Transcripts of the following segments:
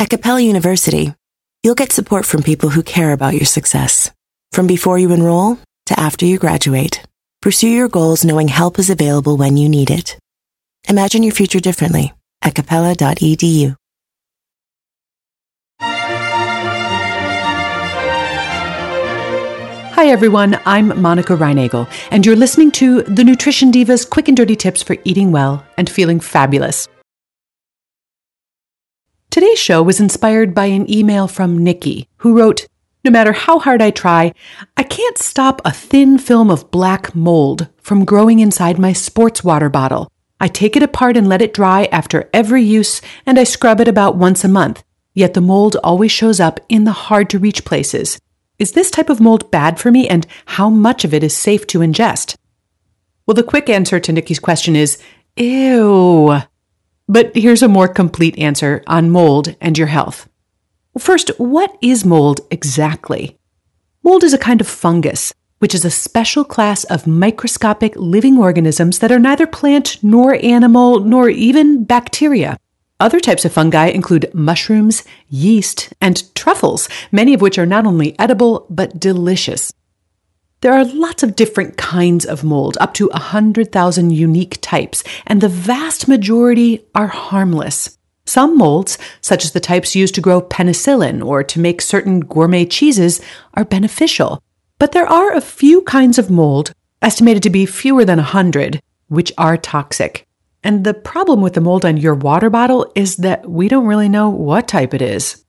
At Capella University, you'll get support from people who care about your success. From before you enroll to after you graduate, pursue your goals knowing help is available when you need it. Imagine your future differently at capella.edu. Hi, everyone. I'm Monica Reinagel, and you're listening to the Nutrition Divas quick and dirty tips for eating well and feeling fabulous. Today's show was inspired by an email from Nikki, who wrote, No matter how hard I try, I can't stop a thin film of black mold from growing inside my sports water bottle. I take it apart and let it dry after every use, and I scrub it about once a month. Yet the mold always shows up in the hard to reach places. Is this type of mold bad for me, and how much of it is safe to ingest? Well, the quick answer to Nikki's question is ew. But here's a more complete answer on mold and your health. First, what is mold exactly? Mold is a kind of fungus, which is a special class of microscopic living organisms that are neither plant nor animal nor even bacteria. Other types of fungi include mushrooms, yeast, and truffles, many of which are not only edible, but delicious. There are lots of different kinds of mold, up to 100,000 unique types, and the vast majority are harmless. Some molds, such as the types used to grow penicillin or to make certain gourmet cheeses, are beneficial. But there are a few kinds of mold, estimated to be fewer than 100, which are toxic. And the problem with the mold on your water bottle is that we don't really know what type it is.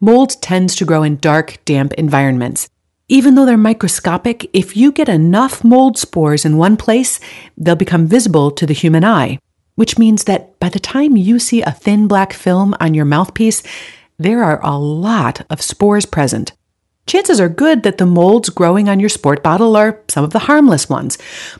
Mold tends to grow in dark, damp environments. Even though they're microscopic, if you get enough mold spores in one place, they'll become visible to the human eye, which means that by the time you see a thin black film on your mouthpiece, there are a lot of spores present. Chances are good that the molds growing on your sport bottle are some of the harmless ones.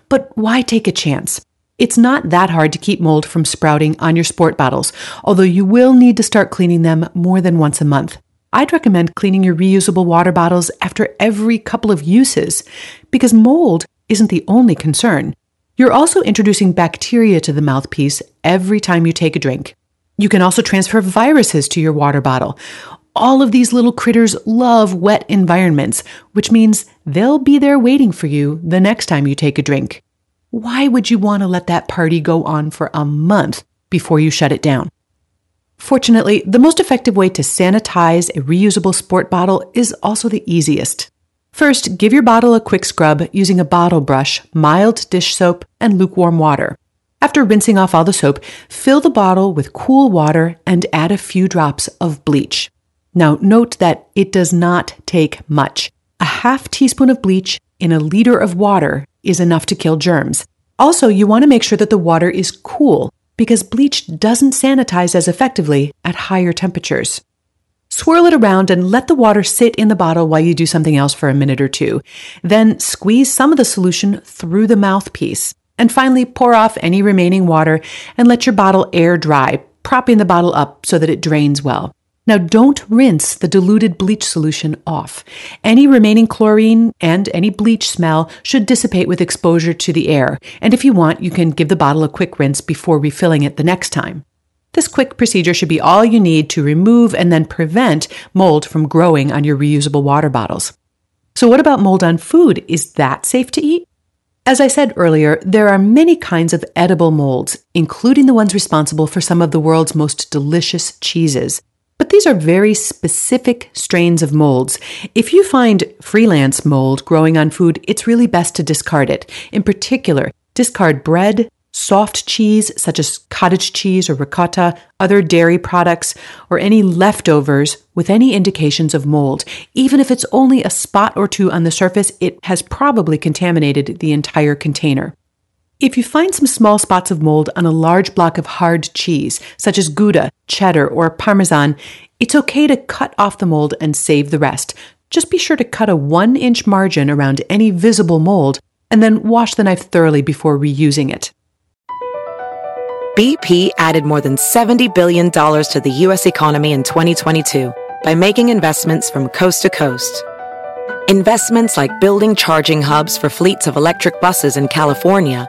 But why take a chance? It's not that hard to keep mold from sprouting on your sport bottles, although you will need to start cleaning them more than once a month. I'd recommend cleaning your reusable water bottles after every couple of uses because mold isn't the only concern. You're also introducing bacteria to the mouthpiece every time you take a drink. You can also transfer viruses to your water bottle. All of these little critters love wet environments, which means they'll be there waiting for you the next time you take a drink why would you want to let that party go on for a month before you shut it down? Fortunately, the most effective way to sanitize a reusable sport bottle is also the easiest. First, give your bottle a quick scrub using a bottle brush, mild dish soap, and lukewarm water. After rinsing off all the soap, fill the bottle with cool water and add a few drops of bleach. Now, note that it does not take much. A half teaspoon of bleach in a liter of water is enough to kill germs. Also, you want to make sure that the water is cool because bleach doesn't sanitize as effectively at higher temperatures. Swirl it around and let the water sit in the bottle while you do something else for a minute or two. Then squeeze some of the solution through the mouthpiece. And finally, pour off any remaining water and let your bottle air dry, propping the bottle up so that it drains well. Now, don't rinse the diluted bleach solution off. Any remaining chlorine and any bleach smell should dissipate with exposure to the air. And if you want, you can give the bottle a quick rinse before refilling it the next time. This quick procedure should be all you need to remove and then prevent mold from growing on your reusable water bottles. So, what about mold on food? Is that safe to eat? As I said earlier, there are many kinds of edible molds, including the ones responsible for some of the world's most delicious cheeses. But these are very specific strains of molds. If you find freelance mold growing on food, it's really best to discard it. In particular, discard bread, soft cheese such as cottage cheese or ricotta, other dairy products, or any leftovers with any indications of mold. Even if it's only a spot or two on the surface, it has probably contaminated the entire container. If you find some small spots of mold on a large block of hard cheese, such as Gouda, cheddar, or Parmesan, it's okay to cut off the mold and save the rest. Just be sure to cut a one inch margin around any visible mold and then wash the knife thoroughly before reusing it. BP added more than $70 billion to the U.S. economy in 2022 by making investments from coast to coast. Investments like building charging hubs for fleets of electric buses in California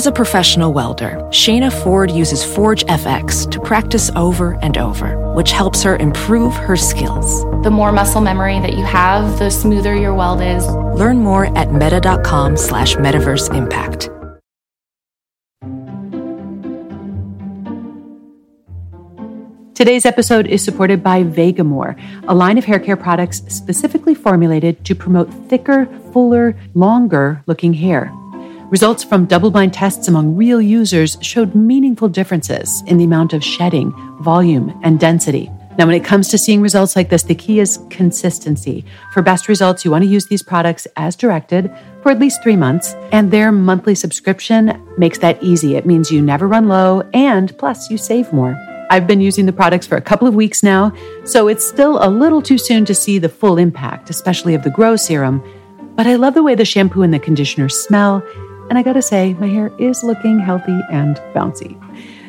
As a professional welder, Shayna Ford uses Forge FX to practice over and over, which helps her improve her skills. The more muscle memory that you have, the smoother your weld is. Learn more at meta.com slash metaverse impact. Today's episode is supported by Vegamour, a line of hair care products specifically formulated to promote thicker, fuller, longer looking hair. Results from double blind tests among real users showed meaningful differences in the amount of shedding, volume, and density. Now, when it comes to seeing results like this, the key is consistency. For best results, you want to use these products as directed for at least three months, and their monthly subscription makes that easy. It means you never run low, and plus, you save more. I've been using the products for a couple of weeks now, so it's still a little too soon to see the full impact, especially of the Grow Serum. But I love the way the shampoo and the conditioner smell and I gotta say, my hair is looking healthy and bouncy.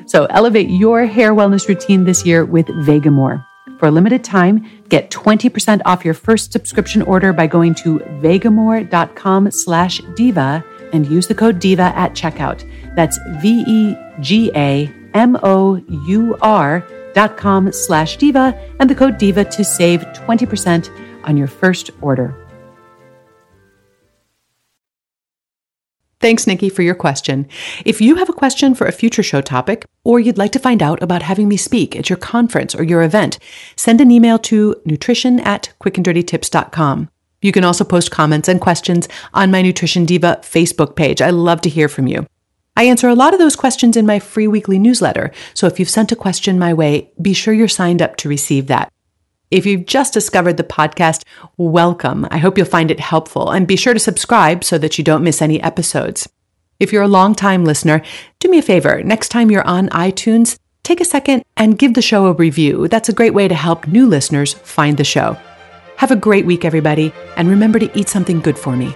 So elevate your hair wellness routine this year with Vegamour. For a limited time, get 20% off your first subscription order by going to vegamour.com slash diva and use the code DIVA at checkout. That's V-E-G-A-M-O-U-R dot com slash diva and the code DIVA to save 20% on your first order. Thanks, Nikki, for your question. If you have a question for a future show topic, or you'd like to find out about having me speak at your conference or your event, send an email to nutrition at quickanddirtytips.com. You can also post comments and questions on my Nutrition Diva Facebook page. I love to hear from you. I answer a lot of those questions in my free weekly newsletter, so if you've sent a question my way, be sure you're signed up to receive that. If you've just discovered the podcast, welcome. I hope you'll find it helpful and be sure to subscribe so that you don't miss any episodes. If you're a long-time listener, do me a favor. Next time you're on iTunes, take a second and give the show a review. That's a great way to help new listeners find the show. Have a great week, everybody, and remember to eat something good for me.